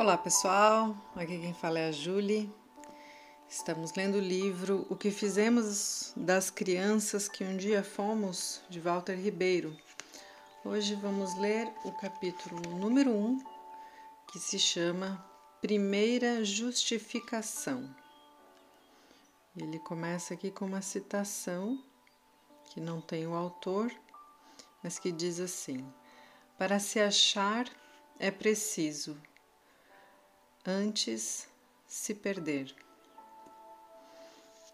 Olá pessoal, aqui quem fala é a Julie. Estamos lendo o livro O que Fizemos das Crianças que um dia fomos, de Walter Ribeiro. Hoje vamos ler o capítulo número 1, um, que se chama Primeira Justificação. Ele começa aqui com uma citação que não tem o autor, mas que diz assim: Para se achar é preciso antes se perder.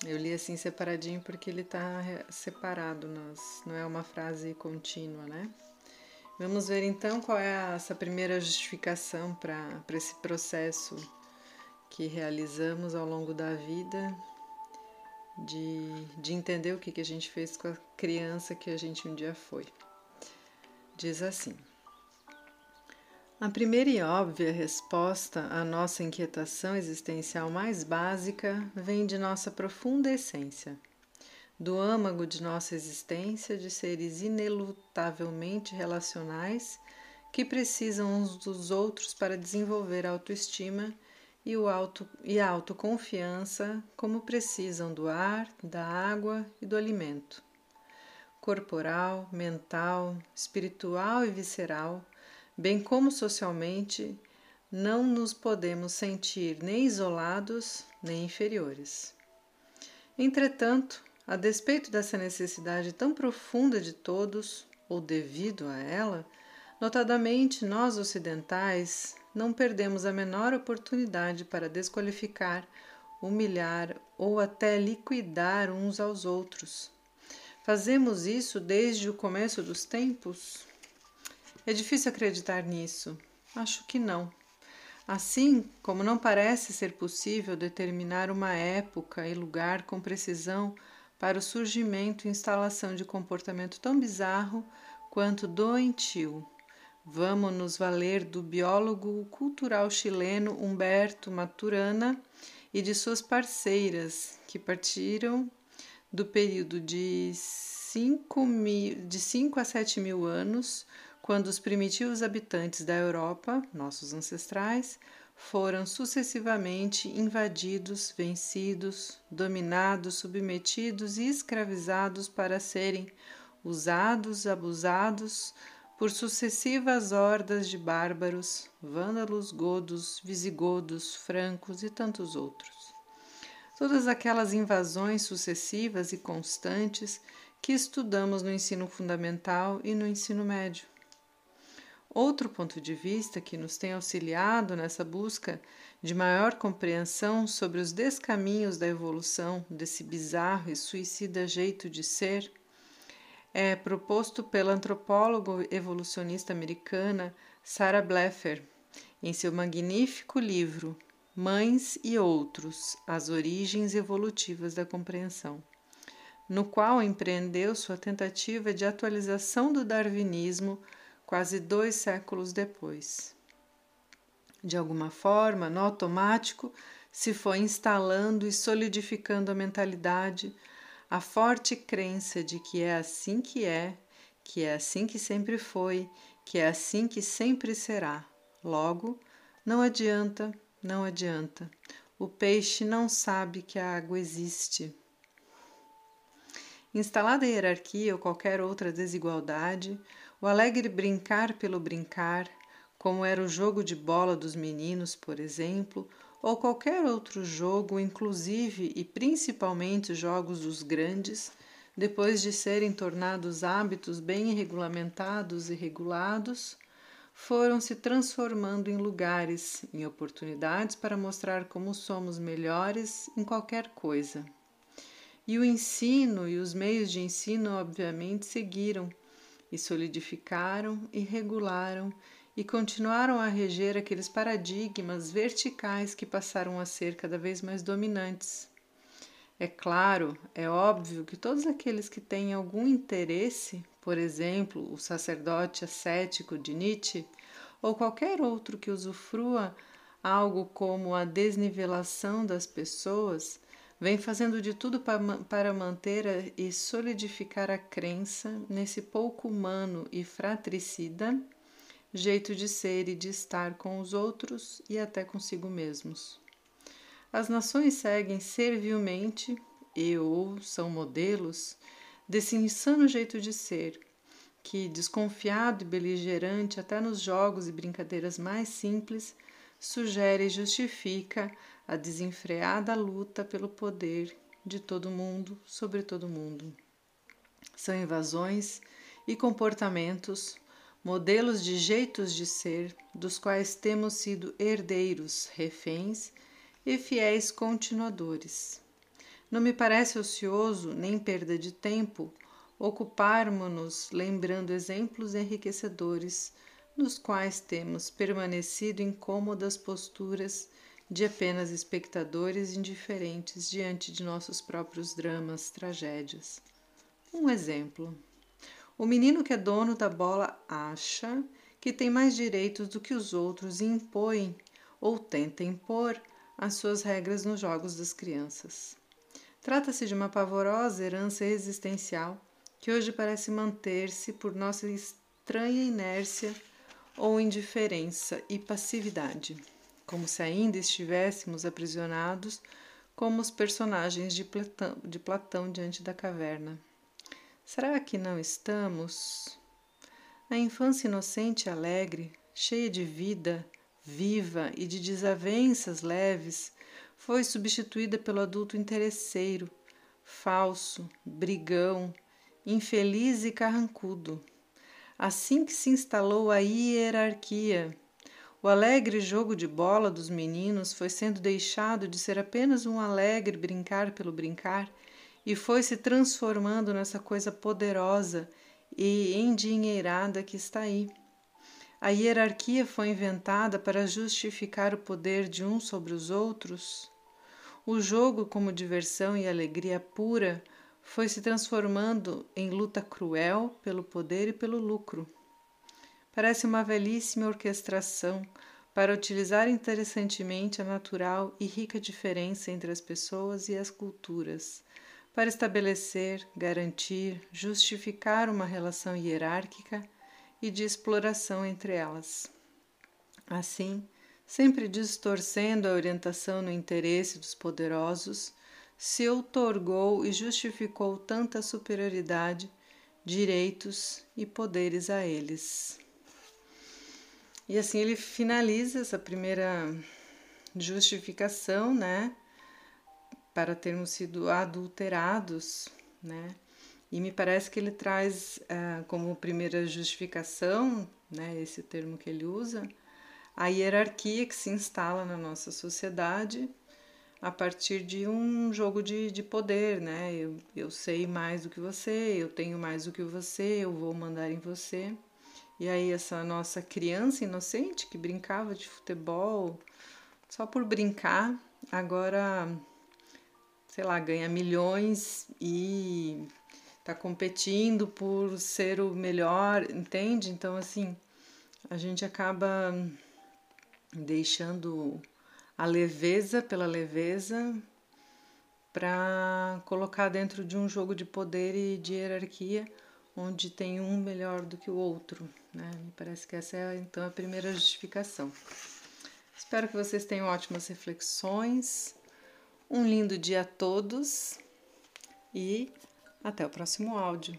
Eu li assim separadinho porque ele está separado, nas, não é uma frase contínua, né? Vamos ver então qual é essa primeira justificação para esse processo que realizamos ao longo da vida de, de entender o que, que a gente fez com a criança que a gente um dia foi. Diz assim. A primeira e óbvia resposta à nossa inquietação existencial mais básica vem de nossa profunda essência, do âmago de nossa existência de seres inelutavelmente relacionais que precisam uns dos outros para desenvolver a autoestima e, o auto, e a autoconfiança, como precisam do ar, da água e do alimento. Corporal, mental, espiritual e visceral bem como socialmente, não nos podemos sentir nem isolados nem inferiores. Entretanto, a despeito dessa necessidade tão profunda de todos, ou devido a ela, notadamente nós ocidentais não perdemos a menor oportunidade para desqualificar, humilhar ou até liquidar uns aos outros. Fazemos isso desde o começo dos tempos? É difícil acreditar nisso. Acho que não. Assim como não parece ser possível determinar uma época e lugar com precisão para o surgimento e instalação de comportamento tão bizarro quanto doentio. Vamos nos valer do biólogo cultural chileno Humberto Maturana e de suas parceiras, que partiram do período de 5, mil, de 5 a 7 mil anos quando os primitivos habitantes da Europa, nossos ancestrais, foram sucessivamente invadidos, vencidos, dominados, submetidos e escravizados para serem usados, abusados por sucessivas hordas de bárbaros, vândalos, godos, visigodos, francos e tantos outros. Todas aquelas invasões sucessivas e constantes que estudamos no ensino fundamental e no ensino médio. Outro ponto de vista que nos tem auxiliado nessa busca de maior compreensão sobre os descaminhos da evolução desse bizarro e suicida jeito de ser é proposto pela antropóloga evolucionista americana Sarah Bleffer em seu magnífico livro Mães e Outros: As Origens Evolutivas da Compreensão, no qual empreendeu sua tentativa de atualização do darwinismo quase dois séculos depois. De alguma forma, no automático, se foi instalando e solidificando a mentalidade, a forte crença de que é assim que é, que é assim que sempre foi, que é assim que sempre será. Logo, não adianta, não adianta. O peixe não sabe que a água existe. Instalada a hierarquia ou qualquer outra desigualdade, o alegre brincar pelo brincar, como era o jogo de bola dos meninos, por exemplo, ou qualquer outro jogo, inclusive e principalmente jogos dos grandes, depois de serem tornados hábitos bem regulamentados e regulados, foram se transformando em lugares, em oportunidades para mostrar como somos melhores em qualquer coisa. E o ensino e os meios de ensino, obviamente, seguiram e solidificaram e regularam e continuaram a reger aqueles paradigmas verticais que passaram a ser cada vez mais dominantes. É claro, é óbvio que todos aqueles que têm algum interesse, por exemplo, o sacerdote ascético de Nietzsche, ou qualquer outro que usufrua algo como a desnivelação das pessoas, vem fazendo de tudo para manter e solidificar a crença nesse pouco humano e fratricida jeito de ser e de estar com os outros e até consigo mesmos. As nações seguem servilmente e ou são modelos desse insano jeito de ser, que, desconfiado e beligerante até nos jogos e brincadeiras mais simples, sugere e justifica a desenfreada luta pelo poder de todo mundo sobre todo mundo. São invasões e comportamentos, modelos de jeitos de ser, dos quais temos sido herdeiros, reféns e fiéis continuadores. Não me parece ocioso nem perda de tempo ocuparmos-nos lembrando exemplos enriquecedores nos quais temos permanecido em cômodas posturas de apenas espectadores indiferentes diante de nossos próprios dramas, tragédias. Um exemplo. O menino que é dono da bola acha que tem mais direitos do que os outros e impõe ou tenta impor as suas regras nos jogos das crianças. Trata-se de uma pavorosa herança existencial que hoje parece manter-se por nossa estranha inércia ou indiferença e passividade, como se ainda estivéssemos aprisionados como os personagens de Platão, de Platão diante da caverna. Será que não estamos? A infância inocente e alegre, cheia de vida, viva e de desavenças leves, foi substituída pelo adulto interesseiro, falso, brigão, infeliz e carrancudo. Assim que se instalou a hierarquia, o alegre jogo de bola dos meninos foi sendo deixado de ser apenas um alegre brincar pelo brincar e foi se transformando nessa coisa poderosa e endinheirada que está aí. A hierarquia foi inventada para justificar o poder de uns sobre os outros. O jogo, como diversão e alegria pura, foi se transformando em luta cruel pelo poder e pelo lucro. Parece uma velhíssima orquestração para utilizar interessantemente a natural e rica diferença entre as pessoas e as culturas, para estabelecer, garantir, justificar uma relação hierárquica e de exploração entre elas. Assim, sempre distorcendo a orientação no interesse dos poderosos, se outorgou e justificou tanta superioridade, direitos e poderes a eles. E assim ele finaliza essa primeira justificação, né, para termos sido adulterados, né, e me parece que ele traz uh, como primeira justificação, né, esse termo que ele usa, a hierarquia que se instala na nossa sociedade a partir de um jogo de, de poder, né? Eu, eu sei mais do que você, eu tenho mais do que você, eu vou mandar em você. E aí, essa nossa criança inocente que brincava de futebol só por brincar, agora, sei lá, ganha milhões e tá competindo por ser o melhor, entende? Então, assim, a gente acaba deixando a leveza pela leveza para colocar dentro de um jogo de poder e de hierarquia onde tem um melhor do que o outro. Né? Me parece que essa é então a primeira justificação. Espero que vocês tenham ótimas reflexões. Um lindo dia a todos e até o próximo áudio.